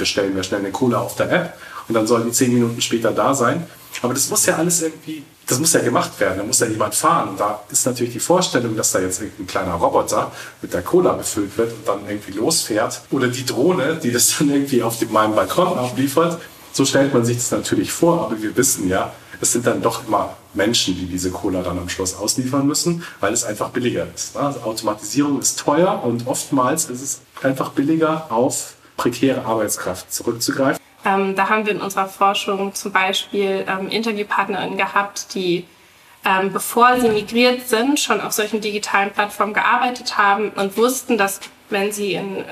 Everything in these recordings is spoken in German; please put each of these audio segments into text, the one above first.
bestellen wir schnell eine Cola auf der App und dann soll die zehn Minuten später da sein. Aber das muss ja alles irgendwie, das muss ja gemacht werden, da muss ja jemand fahren. Und da ist natürlich die Vorstellung, dass da jetzt ein kleiner Roboter mit der Cola befüllt wird und dann irgendwie losfährt. Oder die Drohne, die das dann irgendwie auf dem, meinem Balkon abliefert. So stellt man sich das natürlich vor, aber wir wissen ja, es sind dann doch immer Menschen, die diese Cola dann am Schluss ausliefern müssen, weil es einfach billiger ist. Also Automatisierung ist teuer und oftmals ist es einfach billiger, auf prekäre Arbeitskraft zurückzugreifen. Ähm, da haben wir in unserer Forschung zum Beispiel ähm, Interviewpartnerinnen gehabt, die ähm, bevor sie migriert sind, schon auf solchen digitalen Plattformen gearbeitet haben und wussten, dass wenn sie, in,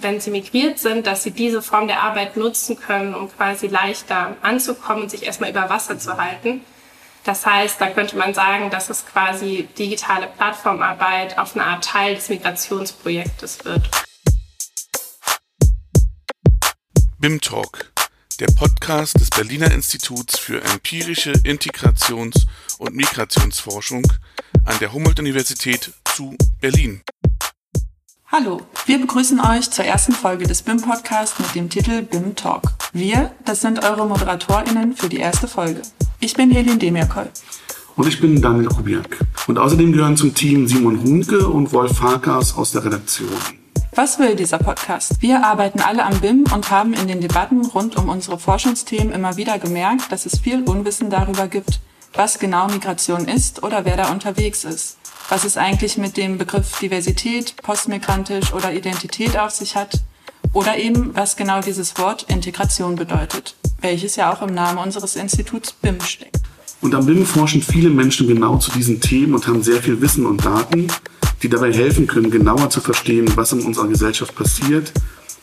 wenn sie migriert sind, dass sie diese Form der Arbeit nutzen können, um quasi leichter anzukommen und sich erstmal über Wasser zu halten. Das heißt, da könnte man sagen, dass es quasi digitale Plattformarbeit auf eine Art Teil des Migrationsprojektes wird. BIM Talk, der Podcast des Berliner Instituts für empirische Integrations- und Migrationsforschung an der Humboldt-Universität zu Berlin. Hallo, wir begrüßen euch zur ersten Folge des BIM Podcasts mit dem Titel BIM Talk. Wir, das sind eure ModeratorInnen für die erste Folge. Ich bin Helin Demirkol. Und ich bin Daniel Kubiak. Und außerdem gehören zum Team Simon Hunke und Wolf Farkas aus der Redaktion. Was will dieser Podcast? Wir arbeiten alle am BIM und haben in den Debatten rund um unsere Forschungsthemen immer wieder gemerkt, dass es viel Unwissen darüber gibt, was genau Migration ist oder wer da unterwegs ist. Was es eigentlich mit dem Begriff Diversität, postmigrantisch oder Identität auf sich hat. Oder eben, was genau dieses Wort Integration bedeutet, welches ja auch im Namen unseres Instituts BIM steckt. Und am BIM forschen viele Menschen genau zu diesen Themen und haben sehr viel Wissen und Daten, die dabei helfen können, genauer zu verstehen, was in unserer Gesellschaft passiert,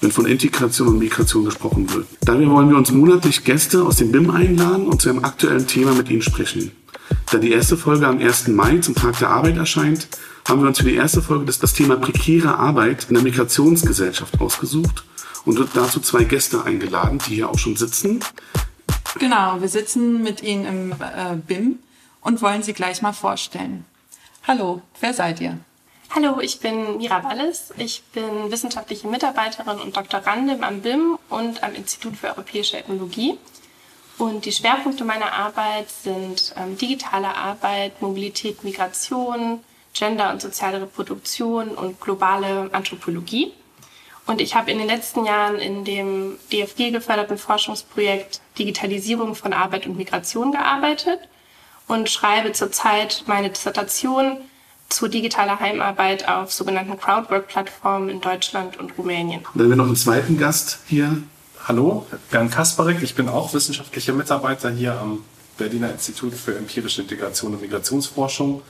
wenn von Integration und Migration gesprochen wird. Daher wollen wir uns monatlich Gäste aus dem BIM einladen und zu einem aktuellen Thema mit ihnen sprechen. Da die erste Folge am 1. Mai zum Tag der Arbeit erscheint, haben wir uns für die erste Folge das, das Thema prekäre Arbeit in der Migrationsgesellschaft ausgesucht und dazu zwei Gäste eingeladen, die hier auch schon sitzen. Genau, wir sitzen mit Ihnen im äh, BIM und wollen Sie gleich mal vorstellen. Hallo, wer seid ihr? Hallo, ich bin Mira Wallis. Ich bin wissenschaftliche Mitarbeiterin und Doktorandin am BIM und am Institut für Europäische Ethnologie. Und die Schwerpunkte meiner Arbeit sind ähm, digitale Arbeit, Mobilität, Migration, Gender und soziale Reproduktion und globale Anthropologie. Und ich habe in den letzten Jahren in dem DFG geförderten Forschungsprojekt Digitalisierung von Arbeit und Migration gearbeitet und schreibe zurzeit meine Dissertation zu digitaler Heimarbeit auf sogenannten Crowdwork-Plattformen in Deutschland und Rumänien. dann haben wir noch einen zweiten Gast hier. Hallo, Bernd Kasparek. Ich bin auch wissenschaftlicher Mitarbeiter hier am Berliner Institut für empirische Integration und Migrationsforschung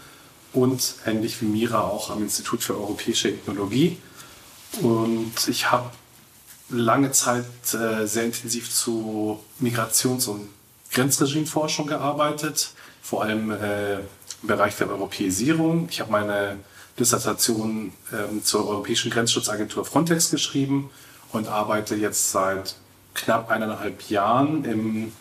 und ähnlich wie Mira auch am Institut für europäische Ethnologie. Und ich habe lange Zeit äh, sehr intensiv zu Migrations- und Grenzregimeforschung gearbeitet, vor allem äh, im Bereich der Europäisierung. Ich habe meine Dissertation ähm, zur Europäischen Grenzschutzagentur Frontex geschrieben und arbeite jetzt seit knapp eineinhalb Jahren im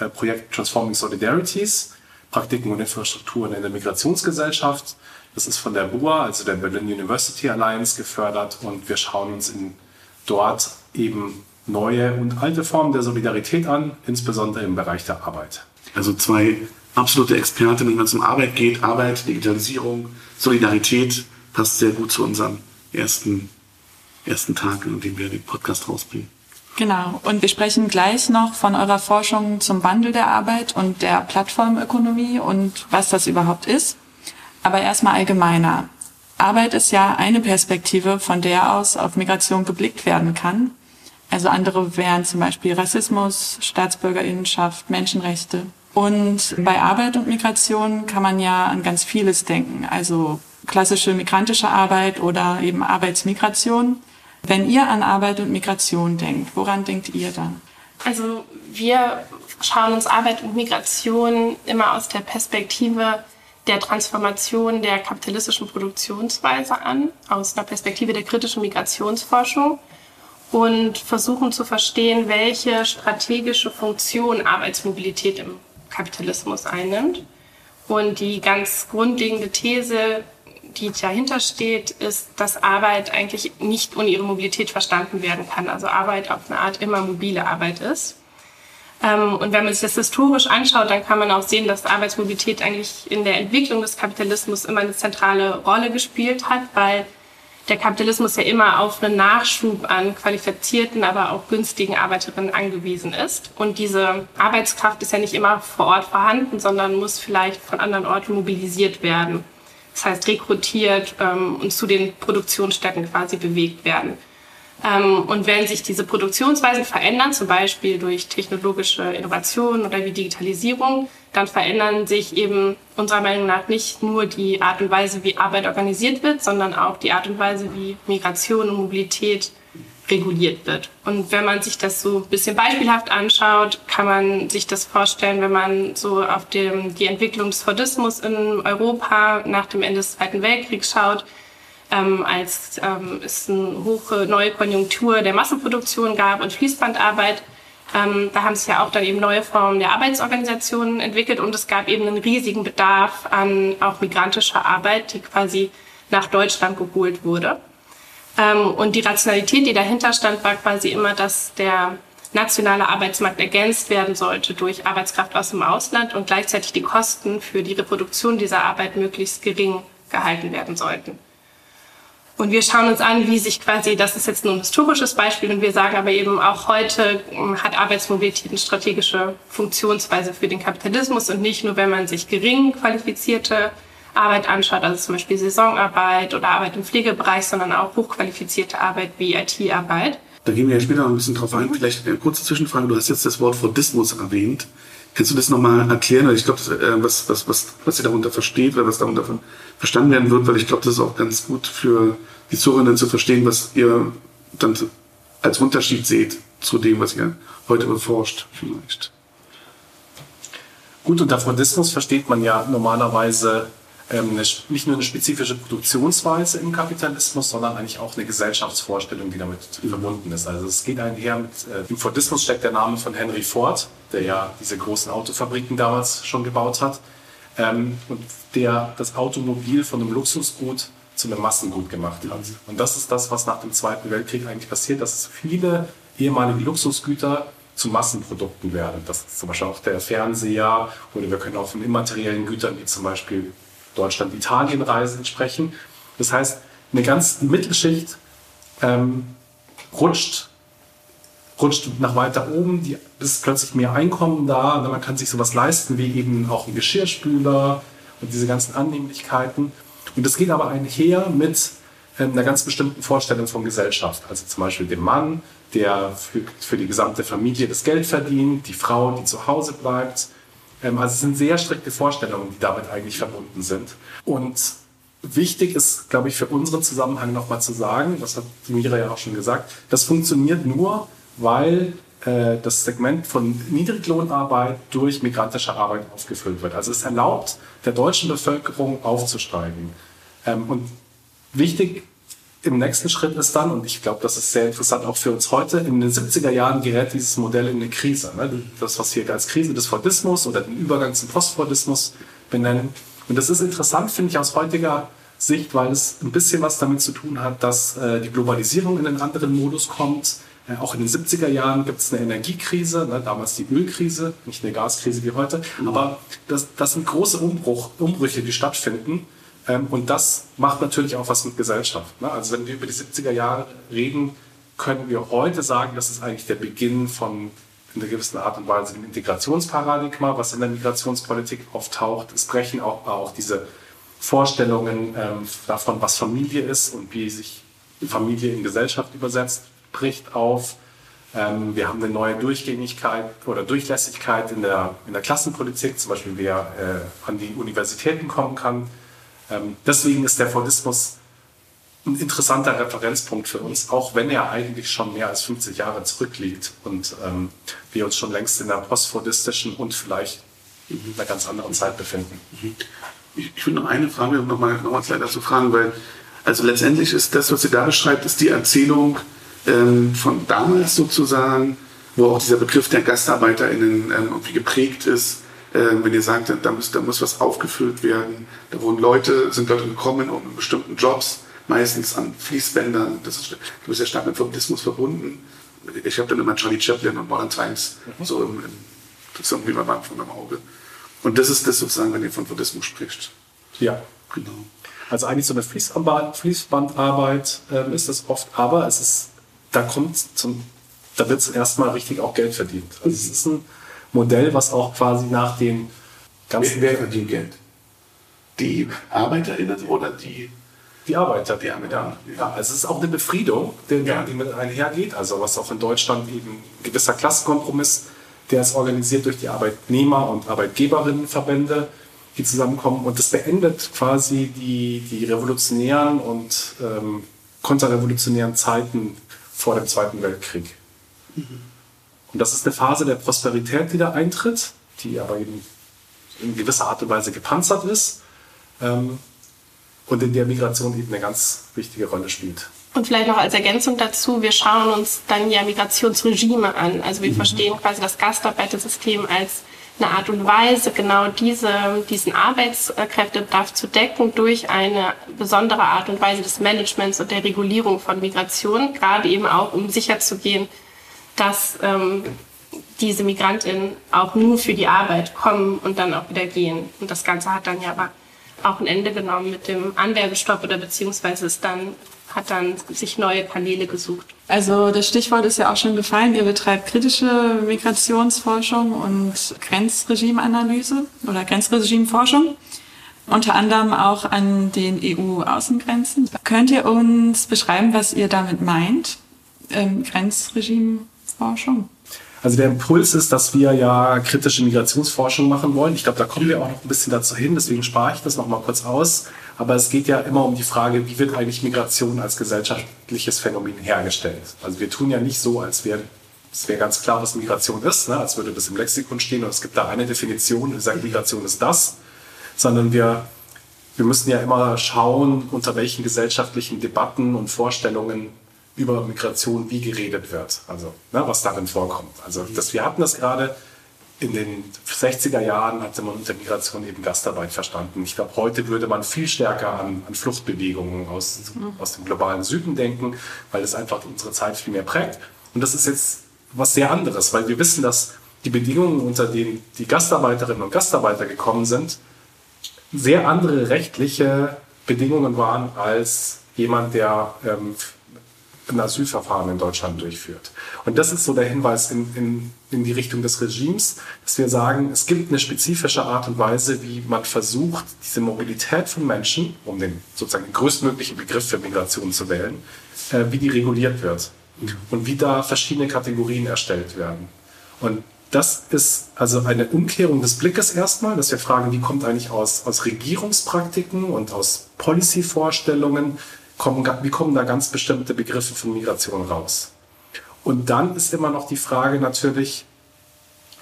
äh, Projekt Transforming Solidarities, Praktiken und Infrastrukturen in der Migrationsgesellschaft. Das ist von der BUA, also der Berlin University Alliance, gefördert und wir schauen uns in, dort eben neue und alte Formen der Solidarität an, insbesondere im Bereich der Arbeit. Also zwei absolute Expertinnen, wenn es um Arbeit geht. Arbeit, Digitalisierung, Solidarität passt sehr gut zu unserem ersten, ersten Tag, an dem wir den Podcast rausbringen. Genau. Und wir sprechen gleich noch von eurer Forschung zum Wandel der Arbeit und der Plattformökonomie und was das überhaupt ist. Aber erstmal allgemeiner. Arbeit ist ja eine Perspektive, von der aus auf Migration geblickt werden kann. Also andere wären zum Beispiel Rassismus, Staatsbürgerinnenschaft, Menschenrechte. Und bei Arbeit und Migration kann man ja an ganz vieles denken. Also klassische migrantische Arbeit oder eben Arbeitsmigration. Wenn ihr an Arbeit und Migration denkt, woran denkt ihr dann? Also wir schauen uns Arbeit und Migration immer aus der Perspektive der Transformation der kapitalistischen Produktionsweise an, aus einer Perspektive der kritischen Migrationsforschung und versuchen zu verstehen, welche strategische Funktion Arbeitsmobilität im Kapitalismus einnimmt. Und die ganz grundlegende These die dahinter steht, ist, dass Arbeit eigentlich nicht ohne ihre Mobilität verstanden werden kann. Also Arbeit auf eine Art immer mobile Arbeit ist. Ähm, und wenn man sich das historisch anschaut, dann kann man auch sehen, dass Arbeitsmobilität eigentlich in der Entwicklung des Kapitalismus immer eine zentrale Rolle gespielt hat, weil der Kapitalismus ja immer auf einen Nachschub an qualifizierten, aber auch günstigen Arbeiterinnen angewiesen ist. Und diese Arbeitskraft ist ja nicht immer vor Ort vorhanden, sondern muss vielleicht von anderen Orten mobilisiert werden. Das heißt, rekrutiert ähm, und zu den Produktionsstätten quasi bewegt werden. Ähm, und wenn sich diese Produktionsweisen verändern, zum Beispiel durch technologische Innovationen oder wie Digitalisierung, dann verändern sich eben unserer Meinung nach nicht nur die Art und Weise, wie Arbeit organisiert wird, sondern auch die Art und Weise, wie Migration und Mobilität reguliert wird. Und wenn man sich das so ein bisschen beispielhaft anschaut, kann man sich das vorstellen, wenn man so auf dem, die Entwicklung des Fordismus in Europa nach dem Ende des Zweiten Weltkriegs schaut, ähm, als ähm, es eine hohe neue Konjunktur der Massenproduktion gab und Fließbandarbeit. Ähm, da haben sich ja auch dann eben neue Formen der Arbeitsorganisationen entwickelt und es gab eben einen riesigen Bedarf an auch migrantischer Arbeit, die quasi nach Deutschland geholt wurde. Ähm, und die Rationalität, die dahinter stand, war quasi immer, dass der nationale Arbeitsmarkt ergänzt werden sollte durch Arbeitskraft aus dem Ausland und gleichzeitig die Kosten für die Reproduktion dieser Arbeit möglichst gering gehalten werden sollten. Und wir schauen uns an, wie sich quasi, das ist jetzt nur ein historisches Beispiel, und wir sagen aber eben auch heute ähm, hat Arbeitsmobilität eine strategische Funktionsweise für den Kapitalismus und nicht nur, wenn man sich gering qualifizierte Arbeit anschaut, also zum Beispiel Saisonarbeit oder Arbeit im Pflegebereich, sondern auch hochqualifizierte Arbeit wie IT-Arbeit. Da gehen wir ja später noch ein bisschen drauf ein. Vielleicht eine kurze Zwischenfrage. Du hast jetzt das Wort Fordismus erwähnt. Kannst du das nochmal erklären? Ich glaube, äh, was, was, was, was ihr darunter versteht oder was darunter verstanden werden wird, weil ich glaube, das ist auch ganz gut für die Zuhörenden zu verstehen, was ihr dann als Unterschied seht zu dem, was ihr heute beforscht, vielleicht. Gut, unter Fordismus versteht man ja normalerweise ähm, nicht nur eine spezifische Produktionsweise im Kapitalismus, sondern eigentlich auch eine Gesellschaftsvorstellung, die damit verbunden ist. Also es geht einher mit, äh, im Fordismus steckt der Name von Henry Ford, der ja diese großen Autofabriken damals schon gebaut hat ähm, und der das Automobil von einem Luxusgut zu einem Massengut gemacht hat. Und das ist das, was nach dem Zweiten Weltkrieg eigentlich passiert, dass viele ehemalige Luxusgüter zu Massenprodukten werden. Das ist zum Beispiel auch der Fernseher oder wir können auch von immateriellen Gütern wie zum Beispiel Deutschland, Italien reisen sprechen. Das heißt, eine ganz Mittelschicht ähm, rutscht, rutscht nach weiter oben, die ist plötzlich mehr Einkommen da, man kann sich sowas leisten wie eben auch ein Geschirrspüler und diese ganzen Annehmlichkeiten. Und das geht aber einher mit ähm, einer ganz bestimmten Vorstellung von Gesellschaft. Also zum Beispiel dem Mann, der für, für die gesamte Familie das Geld verdient, die Frau, die zu Hause bleibt. Ähm, also es sind sehr strikte Vorstellungen, die damit eigentlich verbunden sind. Und wichtig ist, glaube ich, für unseren Zusammenhang nochmal zu sagen, das hat Mira ja auch schon gesagt, das funktioniert nur, weil äh, das Segment von Niedriglohnarbeit durch migrantische Arbeit aufgefüllt wird. Also es erlaubt der deutschen Bevölkerung aufzusteigen. Ähm, und wichtig im nächsten Schritt ist dann, und ich glaube, das ist sehr interessant auch für uns heute, in den 70er Jahren gerät dieses Modell in eine Krise. Ne? Das, was wir als Krise des Fordismus oder den Übergang zum Postfordismus benennen. Und das ist interessant, finde ich, aus heutiger Sicht, weil es ein bisschen was damit zu tun hat, dass äh, die Globalisierung in einen anderen Modus kommt, äh, auch in den 70er Jahren gibt es eine Energiekrise, ne, damals die Ölkrise, nicht eine Gaskrise wie heute, mhm. aber das, das sind große Umbruch, Umbrüche, die stattfinden. Ähm, und das macht natürlich auch was mit Gesellschaft. Ne? Also wenn wir über die 70er Jahre reden, können wir heute sagen, das ist eigentlich der Beginn von in einer gewissen Art und Weise dem Integrationsparadigma, was in der Migrationspolitik auftaucht. Es brechen auch, auch diese Vorstellungen ähm, davon, was Familie ist und wie sich Familie in Gesellschaft übersetzt bricht auf. Ähm, wir haben eine neue Durchgängigkeit oder Durchlässigkeit in der, in der Klassenpolitik, zum Beispiel wer äh, an die Universitäten kommen kann. Ähm, deswegen ist der Fordismus ein interessanter Referenzpunkt für uns, auch wenn er eigentlich schon mehr als 50 Jahre zurückliegt und ähm, wir uns schon längst in der postfordistischen und vielleicht in einer ganz anderen Zeit befinden. Ich, ich will noch eine Frage nochmal noch mal leider zu fragen, weil also letztendlich ist das, was sie da beschreibt, ist die Erzählung ähm, von damals sozusagen, wo auch dieser Begriff der GastarbeiterInnen ähm, irgendwie geprägt ist. Äh, wenn ihr sagt, da muss, da muss was aufgefüllt werden, da wurden Leute, sind Leute gekommen, um bestimmten Jobs, meistens an Fließbändern, das ist, du bist ja stark mit Feminismus verbunden. Ich habe dann immer Charlie Chaplin und Modern Times mhm. so im, im, das irgendwie beim Anfang am Auge. Und das ist das sozusagen, wenn ihr von Buddhismus spricht. Ja. Genau. Also eigentlich so eine Fließbandarbeit, Fließbandarbeit äh, ist es oft, aber es ist, da kommt zum, da wird erstmal richtig auch Geld verdient. Also es ist ein Modell, was auch quasi nach den ganzen. Wer, wer verdient Geld? Die ArbeiterInnen oder die die Arbeiter, die Arbeiter. Ja, ja, also es ist auch eine Befriedung, die, ja. die mit einhergeht. Also was auch in Deutschland eben ein gewisser Klassenkompromiss, der ist organisiert durch die Arbeitnehmer- und Arbeitgeberinnenverbände, die zusammenkommen. Und das beendet quasi die, die revolutionären und ähm, konterrevolutionären Zeiten vor dem Zweiten Weltkrieg. Mhm. Und das ist eine Phase der Prosperität, die da eintritt, die aber eben in gewisser Art und Weise gepanzert ist. Ähm, und in der Migration eben eine ganz wichtige Rolle spielt. Und vielleicht noch als Ergänzung dazu, wir schauen uns dann ja Migrationsregime an. Also wir mhm. verstehen quasi das Gastarbeitersystem als eine Art und Weise, genau diese, diesen Arbeitskräftebedarf zu decken durch eine besondere Art und Weise des Managements und der Regulierung von Migration, gerade eben auch, um sicherzugehen, dass ähm, diese Migrantinnen auch nur für die Arbeit kommen und dann auch wieder gehen. Und das Ganze hat dann ja aber auch ein Ende genommen mit dem Anwerbestopp oder beziehungsweise es dann hat dann sich neue Kanäle gesucht. Also das Stichwort ist ja auch schon gefallen. Ihr betreibt kritische Migrationsforschung und Grenzregimeanalyse oder Grenzregimeforschung. Unter anderem auch an den EU-Außengrenzen. Könnt ihr uns beschreiben, was ihr damit meint? Ähm, Grenzregimeforschung? Also der Impuls ist, dass wir ja kritische Migrationsforschung machen wollen. Ich glaube, da kommen wir auch noch ein bisschen dazu hin, deswegen spare ich das noch mal kurz aus. Aber es geht ja immer um die Frage, wie wird eigentlich Migration als gesellschaftliches Phänomen hergestellt? Also wir tun ja nicht so, als wäre es wäre ganz klar, was Migration ist, ne? als würde das im Lexikon stehen und es gibt da eine Definition, die sagt, Migration ist das, sondern wir, wir müssen ja immer schauen, unter welchen gesellschaftlichen Debatten und Vorstellungen über Migration wie geredet wird, also ne, was darin vorkommt. Also das, wir hatten das gerade in den 60er Jahren hatte man unter Migration eben Gastarbeit verstanden. Ich glaube, heute würde man viel stärker an, an Fluchtbewegungen aus, aus dem globalen Süden denken, weil es einfach unsere Zeit viel mehr prägt. Und das ist jetzt was sehr anderes, weil wir wissen, dass die Bedingungen, unter denen die Gastarbeiterinnen und Gastarbeiter gekommen sind, sehr andere rechtliche Bedingungen waren als jemand, der ähm, ein Asylverfahren in Deutschland durchführt. Und das ist so der Hinweis in, in, in die Richtung des Regimes, dass wir sagen, es gibt eine spezifische Art und Weise, wie man versucht, diese Mobilität von Menschen, um den sozusagen den größtmöglichen Begriff für Migration zu wählen, äh, wie die reguliert wird und wie da verschiedene Kategorien erstellt werden. Und das ist also eine Umkehrung des Blickes erstmal, dass wir fragen, wie kommt eigentlich aus, aus Regierungspraktiken und aus Policy-Vorstellungen kommen, wie kommen da ganz bestimmte Begriffe von Migration raus? Und dann ist immer noch die Frage natürlich,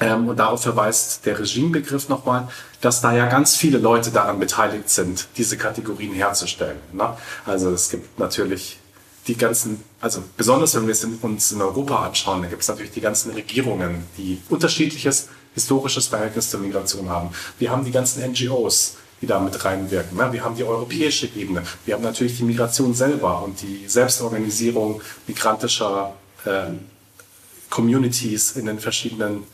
ähm, und darauf verweist der Regimebegriff nochmal, dass da ja ganz viele Leute daran beteiligt sind, diese Kategorien herzustellen. Ne? Also es gibt natürlich die ganzen, also besonders wenn wir es uns in Europa anschauen, da gibt es natürlich die ganzen Regierungen, die unterschiedliches historisches Verhältnis zur Migration haben. Wir haben die ganzen NGOs, die da mit reinwirken. Wir haben die europäische Ebene, wir haben natürlich die Migration selber und die Selbstorganisierung migrantischer äh, Communities in den verschiedenen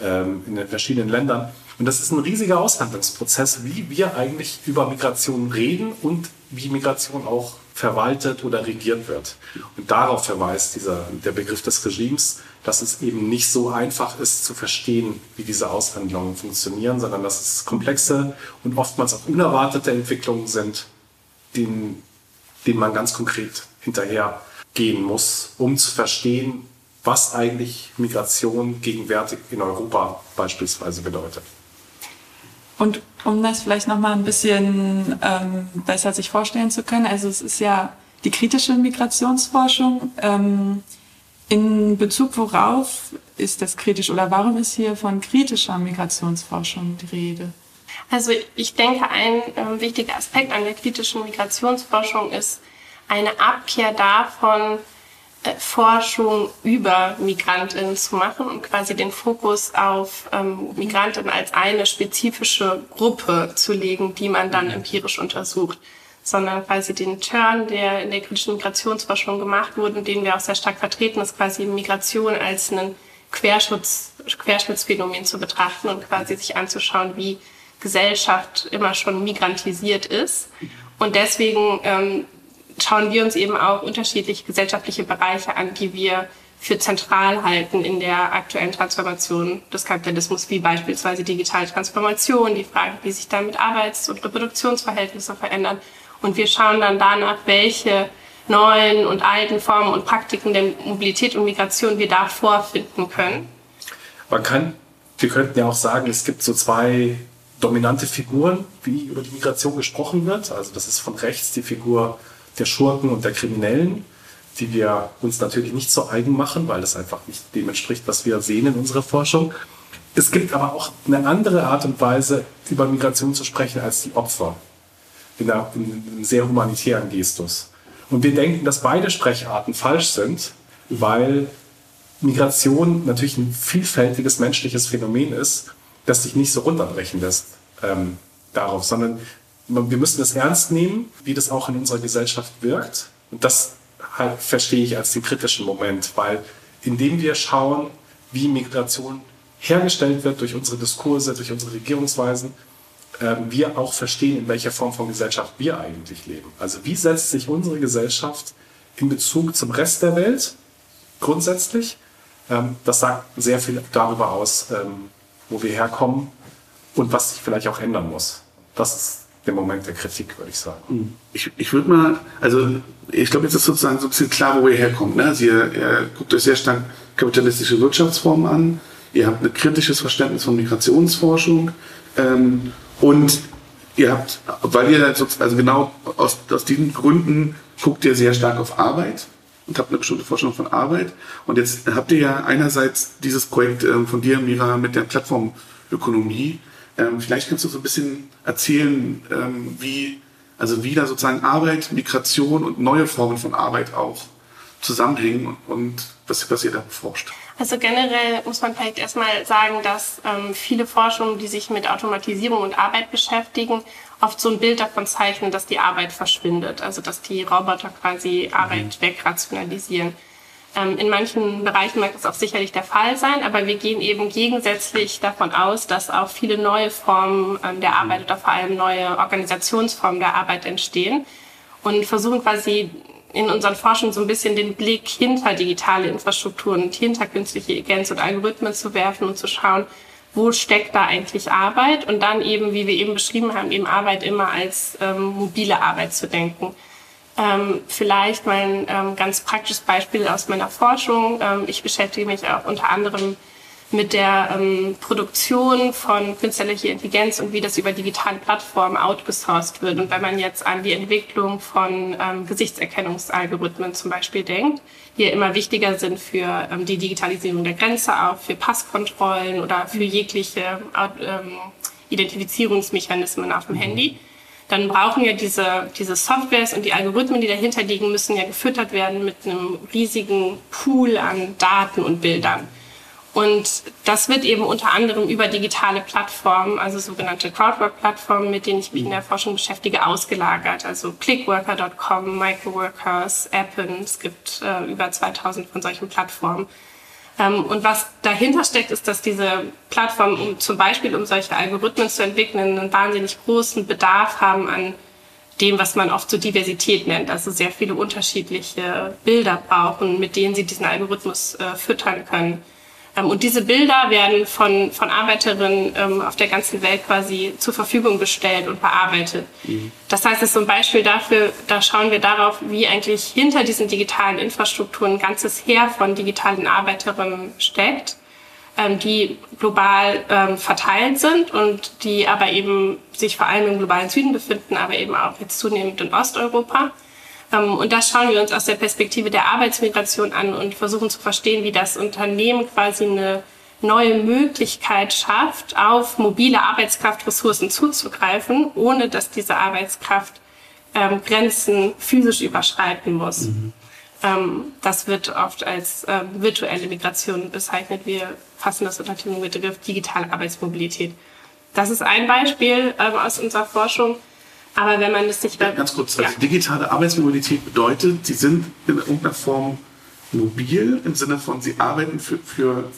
ähm, in den verschiedenen Ländern. Und das ist ein riesiger Aushandlungsprozess, wie wir eigentlich über Migration reden und wie Migration auch verwaltet oder regiert wird. Und darauf verweist dieser, der Begriff des Regimes, dass es eben nicht so einfach ist zu verstehen, wie diese Aushandlungen funktionieren, sondern dass es komplexe und oftmals auch unerwartete Entwicklungen sind, denen, denen man ganz konkret hinterhergehen muss, um zu verstehen, was eigentlich Migration gegenwärtig in Europa beispielsweise bedeutet. Und um das vielleicht noch mal ein bisschen ähm, besser sich vorstellen zu können, also es ist ja die kritische Migrationsforschung. Ähm, in Bezug worauf ist das kritisch oder warum ist hier von kritischer Migrationsforschung die Rede? Also ich denke, ein äh, wichtiger Aspekt an der kritischen Migrationsforschung ist eine Abkehr davon, äh, Forschung über Migrantinnen zu machen und quasi den Fokus auf ähm, Migrantinnen als eine spezifische Gruppe zu legen, die man dann empirisch untersucht, sondern quasi den Turn, der in der kritischen Migrationsforschung gemacht wurde und den wir auch sehr stark vertreten, ist quasi Migration als ein Querschutz, Querschnittsphänomen zu betrachten und quasi sich anzuschauen, wie Gesellschaft immer schon migrantisiert ist. Und deswegen ähm, schauen wir uns eben auch unterschiedliche gesellschaftliche Bereiche an, die wir für zentral halten in der aktuellen Transformation des Kapitalismus, wie beispielsweise digitale Transformation, die Frage, wie sich damit Arbeits- und Reproduktionsverhältnisse verändern. Und wir schauen dann danach, welche neuen und alten Formen und Praktiken der Mobilität und Migration wir da vorfinden können. Man kann, wir könnten ja auch sagen, es gibt so zwei dominante Figuren, wie über die Migration gesprochen wird. Also das ist von rechts die Figur der Schurken und der Kriminellen, die wir uns natürlich nicht so eigen machen, weil das einfach nicht dem entspricht, was wir sehen in unserer Forschung. Es gibt aber auch eine andere Art und Weise, über Migration zu sprechen, als die Opfer. In, einem sehr humanitären Gestus. Und wir denken, dass beide Sprecharten falsch sind, weil Migration natürlich ein vielfältiges menschliches Phänomen ist, das sich nicht so runterbrechen lässt ähm, darauf, sondern wir müssen das ernst nehmen, wie das auch in unserer Gesellschaft wirkt. Und das halt verstehe ich als den kritischen Moment, weil indem wir schauen, wie Migration hergestellt wird durch unsere Diskurse, durch unsere Regierungsweisen, wir auch verstehen, in welcher Form von Gesellschaft wir eigentlich leben. Also wie setzt sich unsere Gesellschaft in Bezug zum Rest der Welt grundsätzlich? Ähm, das sagt sehr viel darüber aus, ähm, wo wir herkommen und was sich vielleicht auch ändern muss. Das ist der Moment der Kritik, würde ich sagen. Hm. Ich, ich würde mal, also ich glaube, jetzt ist sozusagen so ein bisschen klar, wo ihr herkommt. Ne? Also ihr, ihr guckt euch sehr stark kapitalistische Wirtschaftsformen an, ihr habt ein kritisches Verständnis von Migrationsforschung ähm, und ihr habt, weil ihr also genau aus, aus diesen Gründen guckt ihr sehr stark auf Arbeit und habt eine bestimmte Vorstellung von Arbeit. Und jetzt habt ihr ja einerseits dieses Projekt ähm, von dir, Mira, mit der Plattformökonomie, ähm, vielleicht kannst du so ein bisschen erzählen, ähm, wie, also wie da sozusagen Arbeit, Migration und neue Formen von Arbeit auch zusammenhängen und, was, was ihr da forscht. Also generell muss man vielleicht erstmal sagen, dass ähm, viele Forschungen, die sich mit Automatisierung und Arbeit beschäftigen, oft so ein Bild davon zeichnen, dass die Arbeit verschwindet, also dass die Roboter quasi Arbeit mhm. wegrationalisieren. Ähm, in manchen Bereichen mag das auch sicherlich der Fall sein, aber wir gehen eben gegensätzlich davon aus, dass auch viele neue Formen ähm, der Arbeit oder vor allem neue Organisationsformen der Arbeit entstehen und versuchen quasi in unseren Forschungen so ein bisschen den Blick hinter digitale Infrastrukturen und hinter künstliche Intelligenz und Algorithmen zu werfen und zu schauen, wo steckt da eigentlich Arbeit und dann eben, wie wir eben beschrieben haben, eben Arbeit immer als ähm, mobile Arbeit zu denken. Ähm, vielleicht mal ein ähm, ganz praktisches Beispiel aus meiner Forschung. Ähm, ich beschäftige mich auch unter anderem mit der ähm, Produktion von künstlicher Intelligenz und wie das über digitale Plattformen outgesourced wird. Und wenn man jetzt an die Entwicklung von ähm, Gesichtserkennungsalgorithmen zum Beispiel denkt, die ja immer wichtiger sind für ähm, die Digitalisierung der Grenze, auch für Passkontrollen oder für jegliche Identifizierungsmechanismen auf dem Handy dann brauchen ja diese, diese Softwares und die Algorithmen, die dahinter liegen, müssen ja gefüttert werden mit einem riesigen Pool an Daten und Bildern. Und das wird eben unter anderem über digitale Plattformen, also sogenannte Crowdwork-Plattformen, mit denen ich mich in der Forschung beschäftige, ausgelagert. Also Clickworker.com, Microworkers, Appen, es gibt äh, über 2000 von solchen Plattformen. Ähm, und was dahinter steckt, ist, dass diese Plattformen, um zum Beispiel um solche Algorithmen zu entwickeln, einen wahnsinnig großen Bedarf haben an dem, was man oft so Diversität nennt, also sehr viele unterschiedliche Bilder brauchen, mit denen sie diesen Algorithmus äh, füttern können. Ähm, und diese Bilder werden von, von Arbeiterinnen ähm, auf der ganzen Welt quasi zur Verfügung gestellt und bearbeitet. Mhm. Das heißt, es ist so ein Beispiel dafür, da schauen wir darauf, wie eigentlich hinter diesen digitalen Infrastrukturen ein ganzes Heer von digitalen Arbeiterinnen steckt, ähm, die global ähm, verteilt sind und die aber eben sich vor allem im globalen Süden befinden, aber eben auch jetzt zunehmend in Osteuropa. Ähm, und das schauen wir uns aus der Perspektive der Arbeitsmigration an und versuchen zu verstehen, wie das Unternehmen quasi eine neue Möglichkeit schafft, auf mobile Arbeitskraftressourcen zuzugreifen, ohne dass diese Arbeitskraft ähm, Grenzen physisch überschreiten muss. Mhm. Ähm, das wird oft als äh, virtuelle Migration bezeichnet. Wir fassen das unter dem Begriff digitale Arbeitsmobilität. Das ist ein Beispiel ähm, aus unserer Forschung. Aber wenn man es sich... Ja, ganz kurz, also digitale Arbeitsmobilität bedeutet, Sie sind in irgendeiner Form mobil, im Sinne von, Sie arbeiten für, für,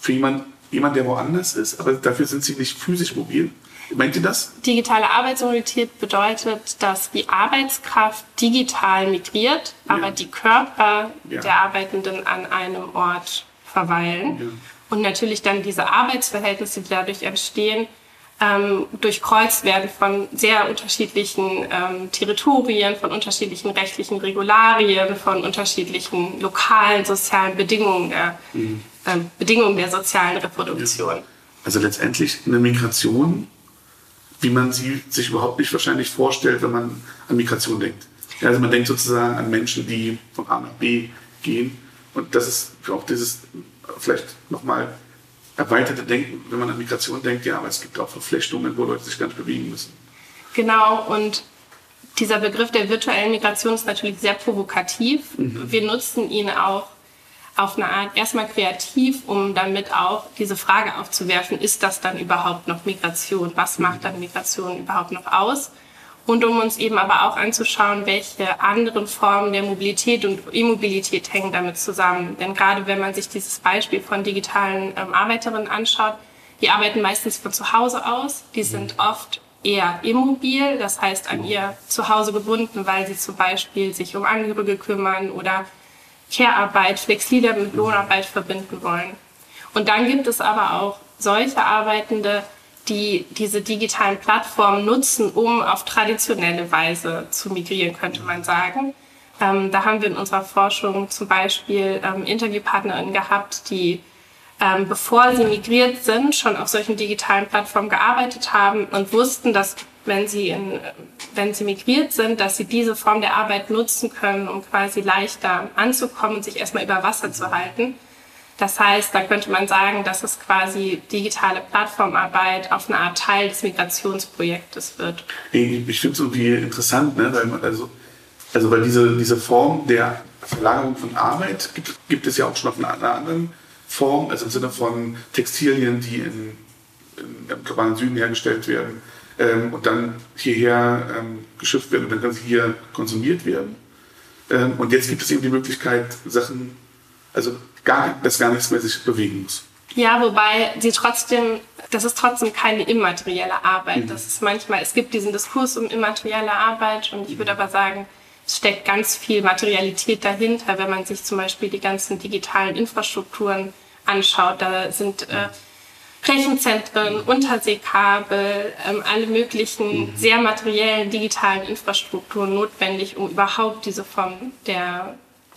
für jemand, jemand, der woanders ist, aber dafür sind Sie nicht physisch mobil. Meint ihr das? Digitale Arbeitsmobilität bedeutet, dass die Arbeitskraft digital migriert, ja. aber die Körper ja. der Arbeitenden an einem Ort verweilen. Ja. Und natürlich dann diese Arbeitsverhältnisse, die dadurch entstehen, ähm, durchkreuzt werden von sehr unterschiedlichen ähm, Territorien, von unterschiedlichen rechtlichen Regularien, von unterschiedlichen lokalen sozialen Bedingungen der, mhm. ähm, Bedingungen der sozialen Reproduktion. Also letztendlich eine Migration wie man sie sich überhaupt nicht wahrscheinlich vorstellt, wenn man an Migration denkt. Ja, also man denkt sozusagen an Menschen, die von A nach B gehen. Und das ist auch dieses vielleicht nochmal erweiterte Denken, wenn man an Migration denkt, ja, aber es gibt auch Verflechtungen, wo Leute sich ganz bewegen müssen. Genau, und dieser Begriff der virtuellen Migration ist natürlich sehr provokativ. Mhm. Wir nutzen ihn auch auf eine Art erstmal kreativ, um damit auch diese Frage aufzuwerfen, ist das dann überhaupt noch Migration? Was macht dann Migration überhaupt noch aus? Und um uns eben aber auch anzuschauen, welche anderen Formen der Mobilität und Immobilität hängen damit zusammen. Denn gerade wenn man sich dieses Beispiel von digitalen ähm, Arbeiterinnen anschaut, die arbeiten meistens von zu Hause aus, die sind oft eher immobil, das heißt an ihr Zuhause gebunden, weil sie zum Beispiel sich um Angehörige kümmern oder Care-Arbeit flexibler mit Lohnarbeit verbinden wollen. Und dann gibt es aber auch solche Arbeitende, die diese digitalen Plattformen nutzen, um auf traditionelle Weise zu migrieren, könnte man sagen. Ähm, da haben wir in unserer Forschung zum Beispiel ähm, Interviewpartnerinnen gehabt, die ähm, bevor sie migriert sind, schon auf solchen digitalen Plattformen gearbeitet haben und wussten, dass wenn sie, in, wenn sie migriert sind, dass sie diese Form der Arbeit nutzen können, um quasi leichter anzukommen und sich erstmal über Wasser zu halten. Das heißt, da könnte man sagen, dass es quasi digitale Plattformarbeit auf eine Art Teil des Migrationsprojektes wird. Ich finde es irgendwie interessant, ne? weil, also, also weil diese, diese Form der Verlagerung von Arbeit gibt, gibt es ja auch schon auf einer anderen Form, also im Sinne von Textilien, die in, in, im globalen Süden hergestellt werden ähm, und dann hierher ähm, geschifft werden und dann hier konsumiert werden. Ähm, und jetzt gibt es eben die Möglichkeit, Sachen, also gar, dass gar nichts mehr sich bewegen muss. Ja, wobei sie trotzdem, das ist trotzdem keine immaterielle Arbeit. Mhm. Das ist manchmal, es gibt diesen Diskurs um immaterielle Arbeit und ich würde aber sagen, es steckt ganz viel Materialität dahinter, wenn man sich zum Beispiel die ganzen digitalen Infrastrukturen anschaut. Da sind äh, Rechenzentren, Unterseekabel, ähm, alle möglichen mhm. sehr materiellen digitalen Infrastrukturen notwendig, um überhaupt diese Form der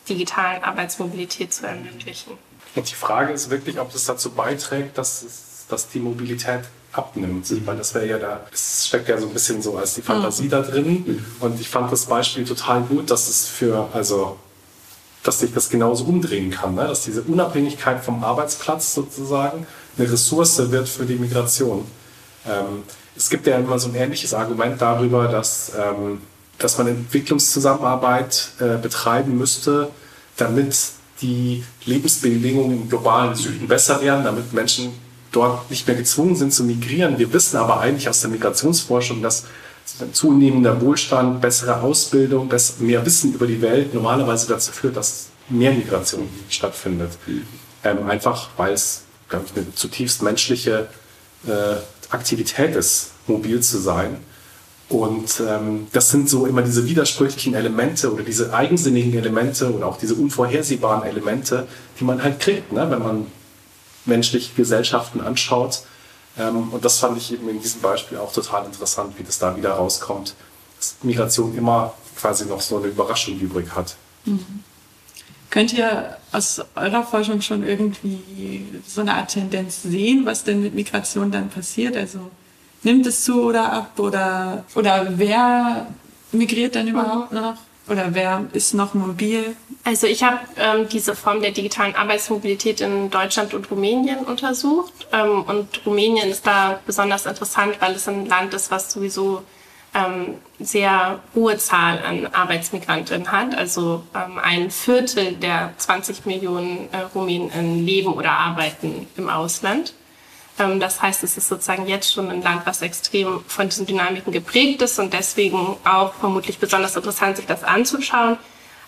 digitalen Arbeitsmobilität zu ermöglichen. Und die Frage ist wirklich, ob das dazu beiträgt, dass, es, dass die Mobilität abnimmt. Mhm. Weil das wäre ja da, es steckt ja so ein bisschen so als die Fantasie mhm. da drin. Mhm. Und ich fand das Beispiel total gut, dass es für, also dass sich das genauso umdrehen kann, ne? dass diese Unabhängigkeit vom Arbeitsplatz sozusagen eine Ressource wird für die Migration. Ähm, es gibt ja immer so ein ähnliches Argument darüber, dass, ähm, dass man Entwicklungszusammenarbeit äh, betreiben müsste, damit die Lebensbedingungen im globalen Süden besser werden, damit Menschen dort nicht mehr gezwungen sind zu migrieren. Wir wissen aber eigentlich aus der Migrationsforschung, dass zunehmender Wohlstand, bessere Ausbildung, mehr Wissen über die Welt normalerweise dazu führt, dass mehr Migration stattfindet. Ähm, einfach weil es glaube ich, eine zutiefst menschliche äh, Aktivität ist, mobil zu sein. Und ähm, das sind so immer diese widersprüchlichen Elemente oder diese eigensinnigen Elemente oder auch diese unvorhersehbaren Elemente, die man halt kriegt, ne, wenn man menschliche Gesellschaften anschaut. Ähm, und das fand ich eben in diesem Beispiel auch total interessant, wie das da wieder rauskommt, dass Migration immer quasi noch so eine Überraschung übrig hat. Mhm. Könnt ihr aus eurer Forschung schon irgendwie so eine Art Tendenz sehen, was denn mit Migration dann passiert? Also nimmt es zu oder ab oder, oder wer migriert denn überhaupt noch? Oder wer ist noch mobil? Also ich habe ähm, diese Form der digitalen Arbeitsmobilität in Deutschland und Rumänien untersucht. Ähm, und Rumänien ist da besonders interessant, weil es ein Land ist, was sowieso ähm, sehr hohe Zahl an Arbeitsmigrantinnen hat. Also ähm, ein Viertel der 20 Millionen äh, Rumänen leben oder arbeiten im Ausland. Ähm, das heißt, es ist sozusagen jetzt schon ein Land, was extrem von diesen Dynamiken geprägt ist und deswegen auch vermutlich besonders interessant, sich das anzuschauen.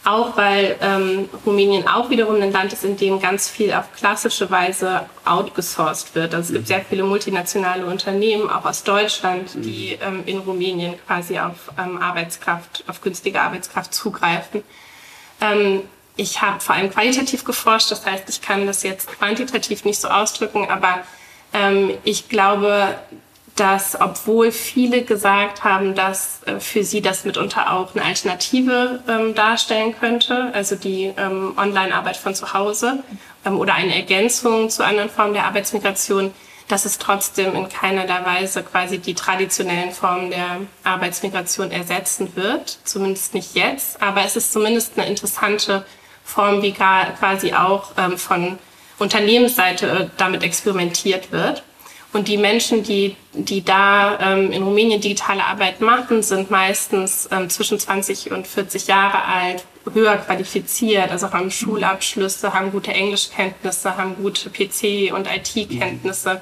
Auch weil ähm, Rumänien auch wiederum ein Land ist, in dem ganz viel auf klassische Weise outgesourced wird. Also es gibt sehr viele multinationale Unternehmen, auch aus Deutschland, die ähm, in Rumänien quasi auf ähm, Arbeitskraft, auf günstige Arbeitskraft zugreifen. Ähm, ich habe vor allem qualitativ geforscht, das heißt, ich kann das jetzt quantitativ nicht so ausdrücken, aber ich glaube, dass obwohl viele gesagt haben, dass äh, für sie das mitunter auch eine Alternative ähm, darstellen könnte, also die ähm, Online-Arbeit von zu Hause ähm, oder eine Ergänzung zu anderen Formen der Arbeitsmigration, dass es trotzdem in keiner Weise quasi die traditionellen Formen der Arbeitsmigration ersetzen wird, zumindest nicht jetzt, aber es ist zumindest eine interessante Form, wie gar quasi auch ähm, von Unternehmensseite äh, damit experimentiert wird. Und die Menschen, die, die da ähm, in Rumänien digitale Arbeit machen, sind meistens ähm, zwischen 20 und 40 Jahre alt, höher qualifiziert, also haben Schulabschlüsse, haben gute Englischkenntnisse, haben gute PC- und IT-Kenntnisse.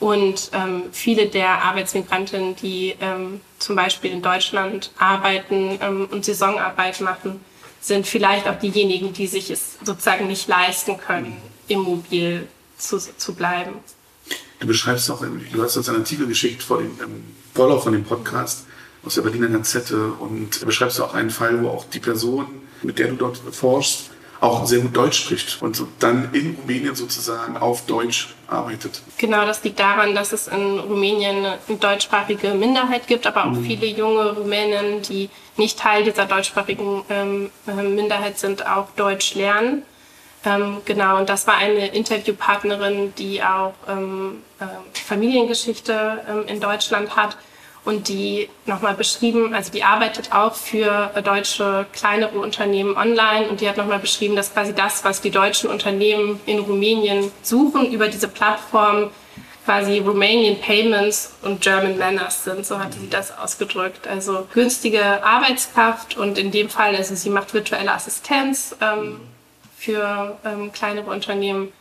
Und ähm, viele der Arbeitsmigrantinnen, die ähm, zum Beispiel in Deutschland arbeiten ähm, und Saisonarbeit machen, sind vielleicht auch diejenigen, die sich es sozusagen nicht leisten können, immobil zu, zu bleiben. Du beschreibst auch, du hast uns einen Artikel geschickt vor dem ähm, Vorlauf von dem Podcast aus der Berliner Gazette und beschreibst auch einen Fall, wo auch die Person, mit der du dort forschst, auch sehr gut Deutsch spricht und dann in Rumänien sozusagen auf Deutsch arbeitet. Genau, das liegt daran, dass es in Rumänien eine deutschsprachige Minderheit gibt, aber auch mhm. viele junge Rumänen, die nicht Teil dieser deutschsprachigen ähm, äh, Minderheit sind, auch Deutsch lernen. Ähm, genau, und das war eine Interviewpartnerin, die auch ähm, äh, Familiengeschichte ähm, in Deutschland hat und die nochmal beschrieben, also die arbeitet auch für deutsche kleinere Unternehmen online und die hat nochmal beschrieben, dass quasi das, was die deutschen Unternehmen in Rumänien suchen, über diese Plattform quasi Romanian Payments und German Manners sind, so hatte sie das ausgedrückt. Also günstige Arbeitskraft und in dem Fall, also sie macht virtuelle Assistenz. Ähm, für ähm, kleinere Unternehmen,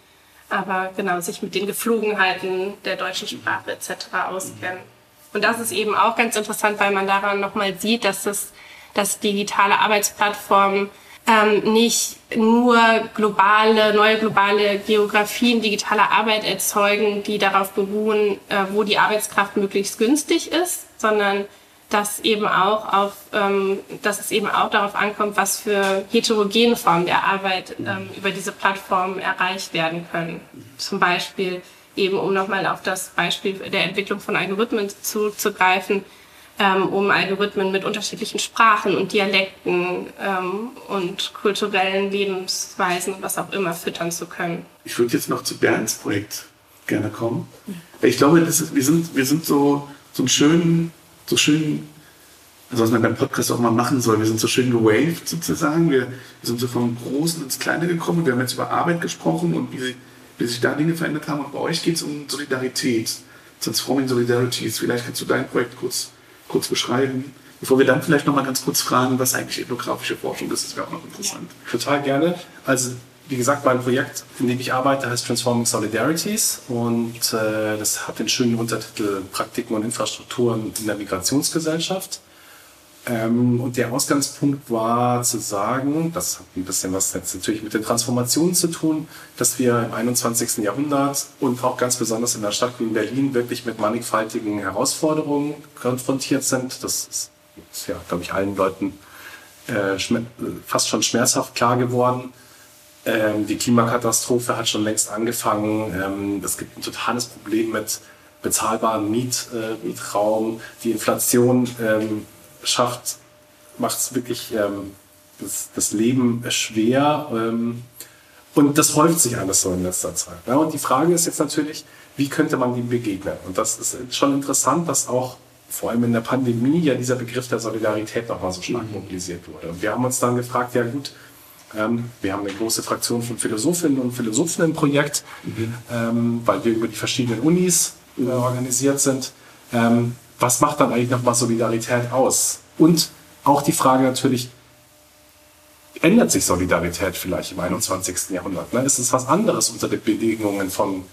aber genau sich mit den Geflogenheiten der deutschen Sprache etc. auskennen. Und das ist eben auch ganz interessant, weil man daran nochmal sieht, dass das dass digitale Arbeitsplattformen ähm, nicht nur globale, neue globale Geografien digitaler Arbeit erzeugen, die darauf beruhen, äh, wo die Arbeitskraft möglichst günstig ist, sondern dass eben auch auf, ähm, dass es eben auch darauf ankommt, was für heterogene Formen der Arbeit ähm, über diese Plattform erreicht werden können. Zum Beispiel eben, um nochmal auf das Beispiel der Entwicklung von Algorithmen zurückzugreifen, ähm, um Algorithmen mit unterschiedlichen Sprachen und Dialekten ähm, und kulturellen Lebensweisen und was auch immer füttern zu können. Ich würde jetzt noch zu Bernds Projekt gerne kommen. Ich glaube, das ist, wir, sind, wir sind so, so einen schönen so schön, also was man beim Podcast auch mal machen soll, wir sind so schön gewaved sozusagen. Wir, wir sind so vom Großen ins Kleine gekommen. Wir haben jetzt über Arbeit gesprochen und wie, wie sich da Dinge verändert haben. Und bei euch geht es um Solidarität, Transforming Solidarities. Vielleicht kannst du dein Projekt kurz, kurz beschreiben. Bevor wir dann vielleicht noch mal ganz kurz fragen, was eigentlich ethnografische Forschung ist, das wäre auch noch interessant. Ja, total gerne. Also wie gesagt, mein Projekt, in dem ich arbeite, heißt Transforming Solidarities und äh, das hat den schönen Untertitel Praktiken und Infrastrukturen in der Migrationsgesellschaft. Ähm, und der Ausgangspunkt war zu sagen, das hat ein bisschen was jetzt natürlich mit den Transformationen zu tun, dass wir im 21. Jahrhundert und auch ganz besonders in einer Stadt wie in Berlin wirklich mit mannigfaltigen Herausforderungen konfrontiert sind. Das ist, ist ja, glaube ich, allen Leuten äh, fast schon schmerzhaft klar geworden. Ähm, die Klimakatastrophe hat schon längst angefangen. Ähm, es gibt ein totales Problem mit bezahlbarem Miet, äh, Mietraum. Die Inflation ähm, schafft, macht es wirklich ähm, das, das, Leben schwer. Ähm, und das häuft sich alles so in letzter Zeit. Ja, und die Frage ist jetzt natürlich, wie könnte man dem begegnen? Und das ist schon interessant, dass auch vor allem in der Pandemie ja dieser Begriff der Solidarität nochmal so stark mhm. mobilisiert wurde. Und wir haben uns dann gefragt, ja gut, wir haben eine große Fraktion von Philosophinnen und Philosophen im Projekt, mhm. ähm, weil wir über die verschiedenen Unis äh, organisiert sind. Ähm, was macht dann eigentlich nochmal Solidarität aus? Und auch die Frage natürlich, ändert sich Solidarität vielleicht im 21. Jahrhundert? Ne? Ist es was anderes unter den Bedingungen von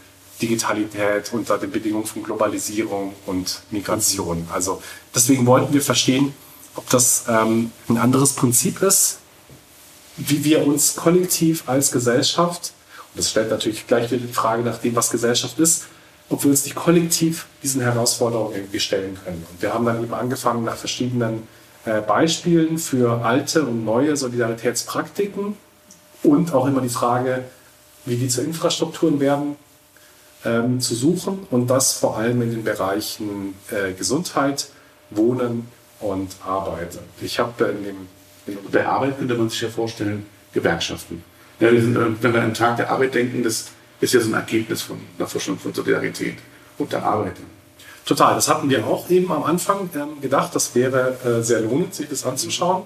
Digitalität, unter den Bedingungen von Globalisierung und Migration? Also deswegen wollten wir verstehen, ob das ähm, ein anderes Prinzip ist, wie wir uns kollektiv als Gesellschaft, und das stellt natürlich gleich wieder die Frage nach dem, was Gesellschaft ist, ob wir uns nicht kollektiv diesen Herausforderungen irgendwie stellen können. Und wir haben dann eben angefangen, nach verschiedenen äh, Beispielen für alte und neue Solidaritätspraktiken und auch immer die Frage, wie die zu Infrastrukturen werden, ähm, zu suchen und das vor allem in den Bereichen äh, Gesundheit, Wohnen und Arbeit. Ich habe in dem in der Arbeit könnte man sich ja vorstellen, Gewerkschaften. Ja, sind, äh, wenn wir an den Tag der Arbeit denken, das ist ja so ein Ergebnis von der Forschung von Solidarität und der Arbeit. Total, das hatten wir auch eben am Anfang ähm, gedacht, das wäre äh, sehr lohnend, sich das anzuschauen.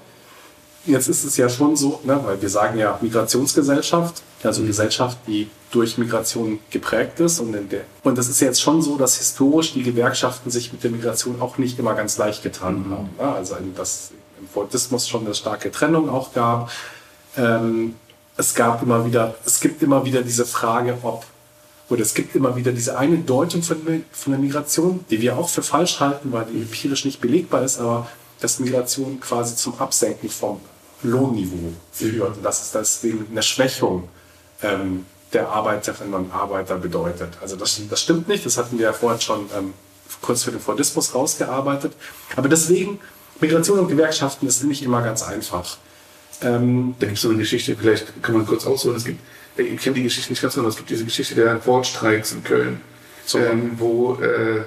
Jetzt ist es ja schon so, ne, weil wir sagen ja Migrationsgesellschaft, also mhm. Gesellschaft, die durch Migration geprägt ist. Und, der, und das ist jetzt schon so, dass historisch die Gewerkschaften sich mit der Migration auch nicht immer ganz leicht getan mhm. haben. Ne? Also dass im Fordismus schon eine starke Trennung auch gab. Ähm, es gab immer wieder, es gibt immer wieder diese Frage, ob oder es gibt immer wieder diese eine Deutung von, von der Migration, die wir auch für falsch halten, weil die empirisch nicht belegbar ist, aber dass Migration quasi zum Absenken vom Lohnniveau führt und dass es deswegen eine Schwächung ähm, der Arbeiterinnen und Arbeiter bedeutet. Also das, das stimmt nicht, das hatten wir ja vorhin schon ähm, kurz für den Fordismus rausgearbeitet. Aber deswegen, Migration und Gewerkschaften ist nicht immer ganz einfach. Ähm, da gibt es so eine Geschichte, vielleicht kann man kurz ausholen. Es gibt ich kenne die Geschichte nicht ganz genau, es gibt diese Geschichte der Wortstreiks in Köln, so. ähm, wo äh,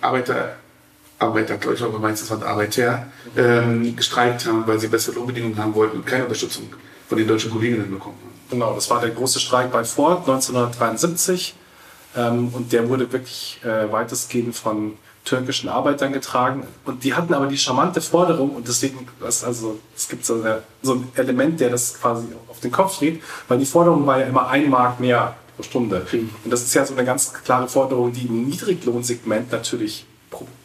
Arbeiter, Arbeiter, glaube ich, aber meistens waren Arbeiter, ähm, gestreikt haben, weil sie bessere Lohnbedingungen haben wollten und keine Unterstützung von den deutschen Kolleginnen bekommen haben. Genau, das war der große Streik bei Ford 1973 ähm, und der wurde wirklich äh, weitestgehend von türkischen Arbeitern getragen. Und die hatten aber die charmante Forderung, und deswegen, also, es gibt so, eine, so ein Element, der das quasi auf den Kopf steht, weil die Forderung war ja immer ein Mark mehr pro Stunde. Mhm. Und das ist ja so eine ganz klare Forderung, die im Niedriglohnsegment natürlich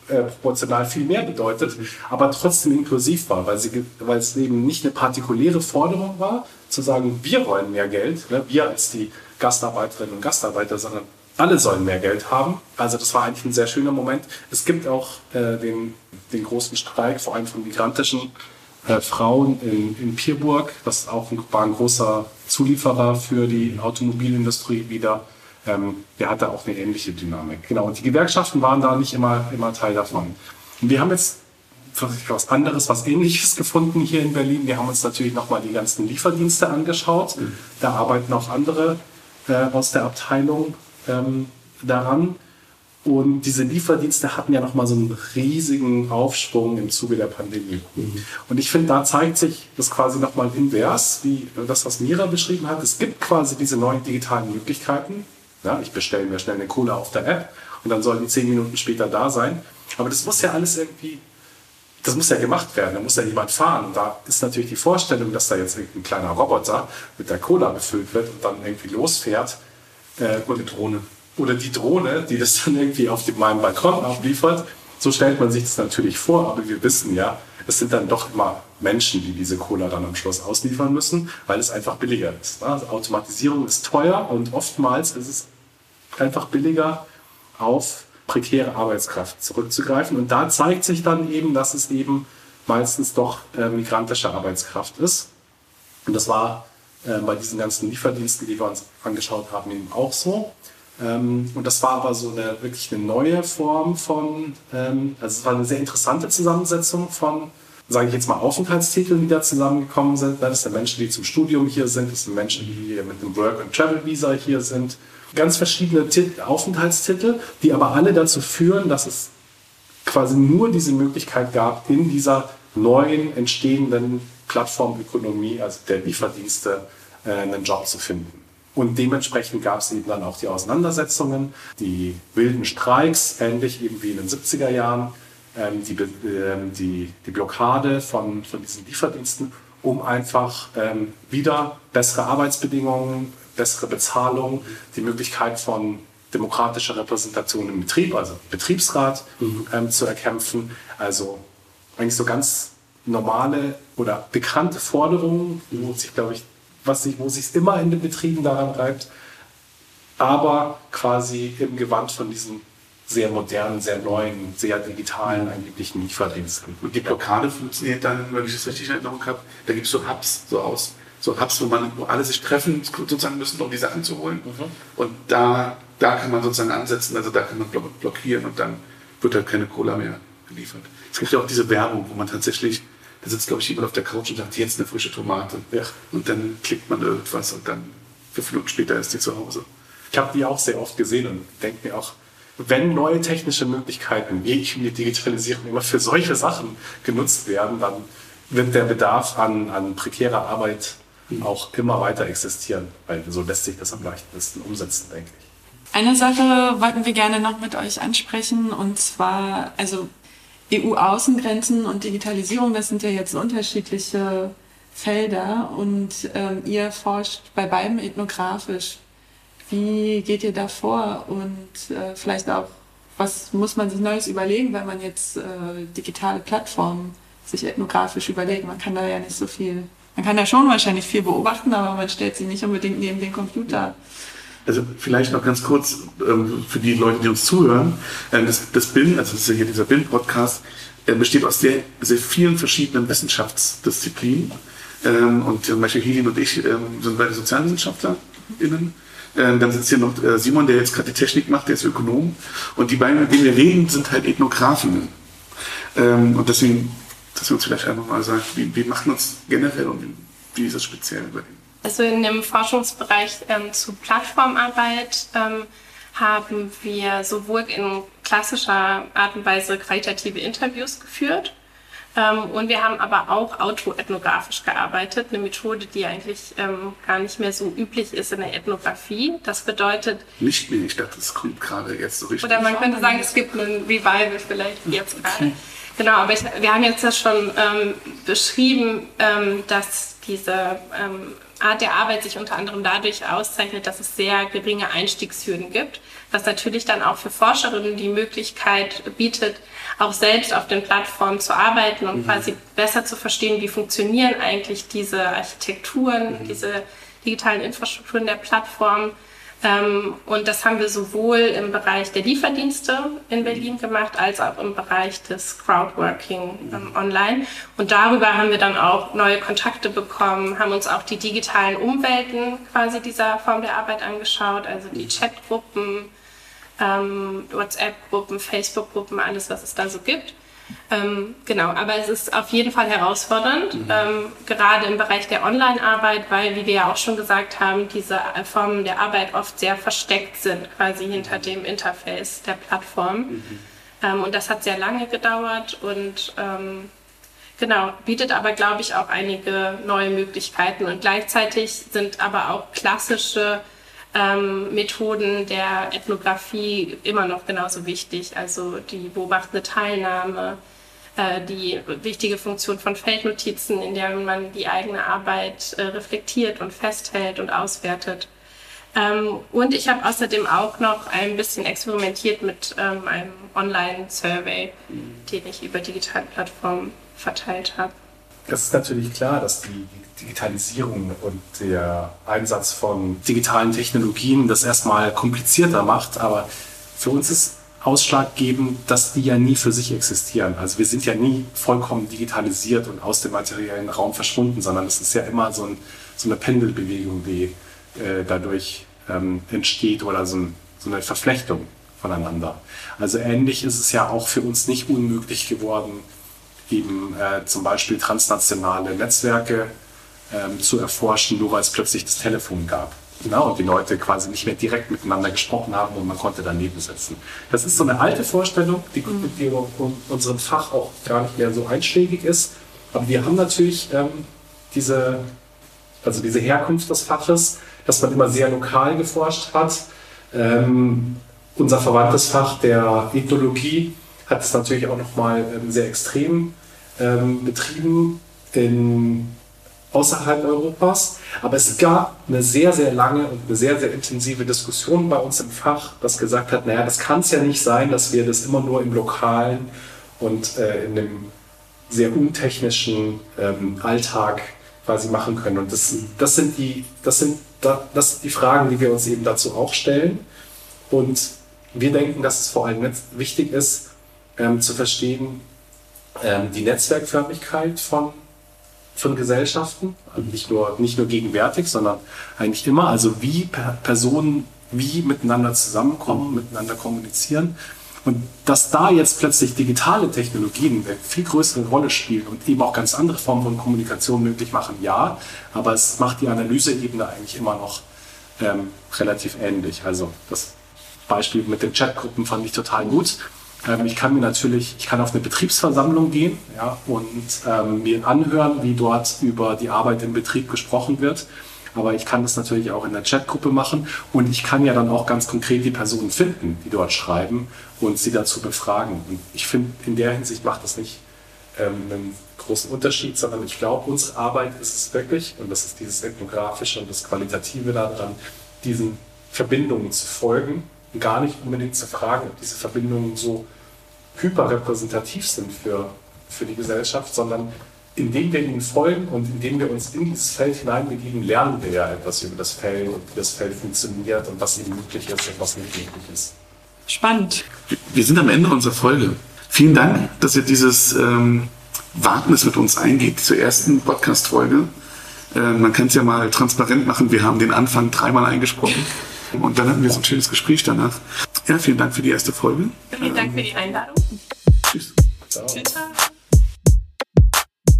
äh, proportional viel mehr bedeutet, aber trotzdem inklusiv war, weil, sie, weil es eben nicht eine partikuläre Forderung war, zu sagen, wir wollen mehr Geld, ne, wir als die Gastarbeiterinnen und Gastarbeiter, sondern alle sollen mehr Geld haben. Also das war eigentlich ein sehr schöner Moment. Es gibt auch äh, den, den großen Streik, vor allem von migrantischen äh, Frauen in, in Pierburg. Das auch ein, war ein großer Zulieferer für die Automobilindustrie wieder. Ähm, der hatte auch eine ähnliche Dynamik. Genau, und die Gewerkschaften waren da nicht immer, immer Teil davon. Und wir haben jetzt was anderes, was ähnliches gefunden hier in Berlin. Wir haben uns natürlich nochmal die ganzen Lieferdienste angeschaut. Da arbeiten auch andere äh, aus der Abteilung ähm, daran. Und diese Lieferdienste hatten ja nochmal so einen riesigen Aufschwung im Zuge der Pandemie. Mhm. Und ich finde, da zeigt sich das quasi nochmal invers, wie das, was Mira beschrieben hat. Es gibt quasi diese neuen digitalen Möglichkeiten. Ja, ich bestelle mir schnell eine Cola auf der App und dann soll die zehn Minuten später da sein. Aber das muss ja alles irgendwie, das muss ja gemacht werden. Da muss ja jemand fahren. Und da ist natürlich die Vorstellung, dass da jetzt ein kleiner Roboter mit der Cola befüllt wird und dann irgendwie losfährt äh, oder die Drohne. Oder die Drohne, die das dann irgendwie auf dem, meinem Balkon abliefert. So stellt man sich das natürlich vor, aber wir wissen ja, es sind dann doch immer Menschen, die diese Cola dann am Schluss ausliefern müssen, weil es einfach billiger ist. Also Automatisierung ist teuer und oftmals ist es einfach billiger, auf prekäre Arbeitskraft zurückzugreifen. Und da zeigt sich dann eben, dass es eben meistens doch äh, migrantische Arbeitskraft ist. Und das war bei diesen ganzen Lieferdiensten, die wir uns angeschaut haben, eben auch so. Ähm, und das war aber so eine wirklich eine neue Form von, ähm, also es war eine sehr interessante Zusammensetzung von, sage ich jetzt mal, Aufenthaltstiteln, die da zusammengekommen sind. Das sind Menschen, die zum Studium hier sind, das sind Menschen, die mit einem Work- and Travel-Visa hier sind. Ganz verschiedene Tit Aufenthaltstitel, die aber alle dazu führen, dass es quasi nur diese Möglichkeit gab, in dieser neuen entstehenden Plattformökonomie, also der Lieferdienste, äh, einen Job zu finden. Und dementsprechend gab es eben dann auch die Auseinandersetzungen, die wilden Streiks, ähnlich eben wie in den 70er Jahren, ähm, die, ähm, die, die Blockade von, von diesen Lieferdiensten, um einfach ähm, wieder bessere Arbeitsbedingungen, bessere Bezahlung, die Möglichkeit von demokratische Repräsentation im Betrieb, also Betriebsrat, mhm. ähm, zu erkämpfen. Also eigentlich so ganz normale oder bekannte Forderungen, wo sich, glaube ich, was sich, wo sich immer in den Betrieben daran reibt, aber quasi im Gewand von diesen sehr modernen, sehr neuen, sehr digitalen angeblichen Lieferdiensten. Und die Blockade funktioniert dann, wenn ich das richtig in Erinnerung habe, da gibt es so Hubs, so aus, so Hubs, wo man, wo alle sich treffen, sozusagen müssen, um die Sachen zu holen. Mhm. Und da, da kann man sozusagen ansetzen, also da kann man blockieren und dann wird halt keine Cola mehr geliefert. Es gibt ja auch diese Werbung, wo man tatsächlich, da sitzt, glaube ich, jemand auf der Couch und sagt, jetzt eine frische Tomate. Ja. Und dann klickt man irgendwas und dann fünf Minuten später ist die zu Hause. Ich habe die auch sehr oft gesehen und denke mir auch, wenn neue technische Möglichkeiten, wie ich die Digitalisierung immer für solche Sachen genutzt werden, dann wird der Bedarf an, an prekärer Arbeit auch immer weiter existieren, weil so lässt sich das am leichtesten umsetzen, denke ich. Eine Sache wollten wir gerne noch mit euch ansprechen und zwar, also EU-Außengrenzen und Digitalisierung, das sind ja jetzt unterschiedliche Felder und ähm, ihr forscht bei beiden ethnografisch. Wie geht ihr da vor und äh, vielleicht auch, was muss man sich Neues überlegen, wenn man jetzt äh, digitale Plattformen sich ethnografisch überlegt? Man kann da ja nicht so viel, man kann da schon wahrscheinlich viel beobachten, aber man stellt sie nicht unbedingt neben den Computer. Also vielleicht noch ganz kurz ähm, für die Leute, die uns zuhören. Ähm, das, das BIN, also das ist hier dieser BIN-Podcast, äh, besteht aus sehr, sehr vielen verschiedenen Wissenschaftsdisziplinen. Ähm, und zum Beispiel Helin und ich ähm, sind beide SozialwissenschaftlerInnen. Ähm, dann sitzt hier noch äh, Simon, der jetzt gerade die Technik macht, der ist Ökonom. Und die beiden, mit denen wir reden, sind halt Ethnografinnen. Ähm, und deswegen, dass wir uns vielleicht einfach mal sagen, wie, wie machen uns generell und wie ist das speziell bei denen? Also in dem Forschungsbereich ähm, zu Plattformarbeit ähm, haben wir sowohl in klassischer Art und Weise qualitative Interviews geführt ähm, und wir haben aber auch autoethnografisch gearbeitet, eine Methode, die eigentlich ähm, gar nicht mehr so üblich ist in der Ethnographie. Das bedeutet... Nicht mehr, ich dachte, das kommt gerade jetzt so richtig. Oder man könnte sagen, es gibt ein Revival vielleicht jetzt gerade. Okay. Genau, aber ich, wir haben jetzt das schon ähm, beschrieben, ähm, dass diese Art der Arbeit sich unter anderem dadurch auszeichnet, dass es sehr geringe Einstiegshürden gibt, was natürlich dann auch für Forscherinnen die Möglichkeit bietet, auch selbst auf den Plattformen zu arbeiten und mhm. quasi besser zu verstehen, wie funktionieren eigentlich diese Architekturen, mhm. diese digitalen Infrastrukturen der Plattform ähm, und das haben wir sowohl im Bereich der Lieferdienste in Berlin gemacht, als auch im Bereich des Crowdworking ähm, online. Und darüber haben wir dann auch neue Kontakte bekommen, haben uns auch die digitalen Umwelten quasi dieser Form der Arbeit angeschaut, also die Chatgruppen, ähm, WhatsApp-Gruppen, Facebook-Gruppen, alles, was es da so gibt. Ähm, genau, aber es ist auf jeden Fall herausfordernd, mhm. ähm, gerade im Bereich der Online-Arbeit, weil, wie wir ja auch schon gesagt haben, diese Formen der Arbeit oft sehr versteckt sind, quasi hinter dem Interface der Plattform. Mhm. Ähm, und das hat sehr lange gedauert und ähm, genau, bietet aber, glaube ich, auch einige neue Möglichkeiten. Und gleichzeitig sind aber auch klassische ähm, Methoden der Ethnographie immer noch genauso wichtig. Also die beobachtende Teilnahme, äh, die wichtige Funktion von Feldnotizen, in der man die eigene Arbeit äh, reflektiert und festhält und auswertet. Ähm, und ich habe außerdem auch noch ein bisschen experimentiert mit ähm, einem Online-Survey, den ich über digitale Plattformen verteilt habe. Das ist natürlich klar, dass die Digitalisierung und der Einsatz von digitalen Technologien das erstmal komplizierter macht. Aber für uns ist ausschlaggebend, dass die ja nie für sich existieren. Also wir sind ja nie vollkommen digitalisiert und aus dem materiellen Raum verschwunden, sondern es ist ja immer so, ein, so eine Pendelbewegung, die äh, dadurch ähm, entsteht oder so, ein, so eine Verflechtung voneinander. Also ähnlich ist es ja auch für uns nicht unmöglich geworden, eben äh, zum Beispiel transnationale Netzwerke ähm, zu erforschen, nur weil es plötzlich das Telefon gab. Na, und die Leute quasi nicht mehr direkt miteinander gesprochen haben und man konnte daneben sitzen. Das ist so eine alte Vorstellung, die, die in unserem Fach auch gar nicht mehr so einschlägig ist. Aber wir haben natürlich ähm, diese, also diese Herkunft des Faches, dass man immer sehr lokal geforscht hat. Ähm, unser verwandtes Fach der Ethnologie hat es natürlich auch nochmal ähm, sehr extrem ähm, betrieben. In außerhalb Europas. Aber es gab eine sehr, sehr lange und eine sehr, sehr intensive Diskussion bei uns im Fach, das gesagt hat, naja, das kann es ja nicht sein, dass wir das immer nur im lokalen und äh, in dem sehr untechnischen ähm, Alltag quasi machen können. Und das, das, sind die, das, sind, das sind die Fragen, die wir uns eben dazu auch stellen. Und wir denken, dass es vor allem wichtig ist, ähm, zu verstehen, ähm, die Netzwerkförmigkeit von von Gesellschaften, also nicht nur, nicht nur gegenwärtig, sondern eigentlich immer, also wie Personen wie miteinander zusammenkommen, miteinander kommunizieren. Und dass da jetzt plötzlich digitale Technologien eine viel größere Rolle spielen und eben auch ganz andere Formen von Kommunikation möglich machen, ja, aber es macht die Analyseebene eigentlich immer noch ähm, relativ ähnlich. Also das Beispiel mit den Chatgruppen fand ich total gut. Ähm, ich kann mir natürlich, ich kann auf eine Betriebsversammlung gehen ja, und ähm, mir anhören, wie dort über die Arbeit im Betrieb gesprochen wird. Aber ich kann das natürlich auch in der Chatgruppe machen und ich kann ja dann auch ganz konkret die Personen finden, die dort schreiben und sie dazu befragen. Und ich finde, in der Hinsicht macht das nicht ähm, einen großen Unterschied, sondern ich glaube, unsere Arbeit ist es wirklich, und das ist dieses ethnografische und das Qualitative daran, diesen Verbindungen zu folgen gar nicht unbedingt zu fragen, ob diese Verbindungen so hyperrepräsentativ sind für, für die Gesellschaft, sondern indem wir ihnen folgen und indem wir uns in dieses Feld hineinbegeben, lernen wir ja etwas über das Feld und wie das Feld funktioniert und was eben möglich ist und was nicht möglich ist. Spannend. Wir sind am Ende unserer Folge. Vielen Dank, dass ihr dieses ähm, Wagnis mit uns eingeht zur ersten Podcast-Folge. Äh, man kann es ja mal transparent machen. Wir haben den Anfang dreimal eingesprochen. Und dann hatten wir so ein schönes Gespräch danach. Ja, vielen Dank für die erste Folge. Vielen Dank für die Einladung. Tschüss. Ciao.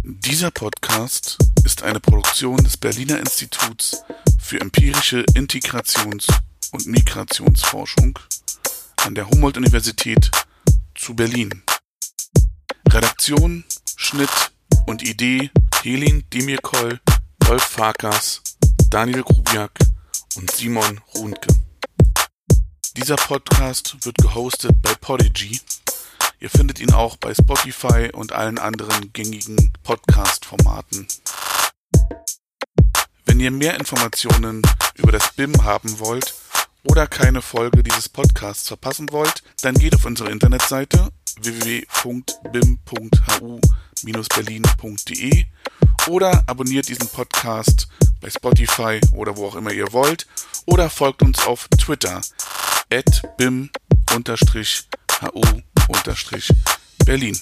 Dieser Podcast ist eine Produktion des Berliner Instituts für empirische Integrations- und Migrationsforschung an der Humboldt-Universität zu Berlin. Redaktion, Schnitt und Idee Helin Demirkol, Rolf Farkas, Daniel Grubiak und Simon Runke. Dieser Podcast wird gehostet bei Podigy. Ihr findet ihn auch bei Spotify und allen anderen gängigen Podcast-Formaten. Wenn ihr mehr Informationen über das BIM haben wollt oder keine Folge dieses Podcasts verpassen wollt, dann geht auf unsere Internetseite www.bim.hu-berlin.de oder abonniert diesen Podcast bei Spotify oder wo auch immer ihr wollt oder folgt uns auf Twitter at bim-hu-berlin.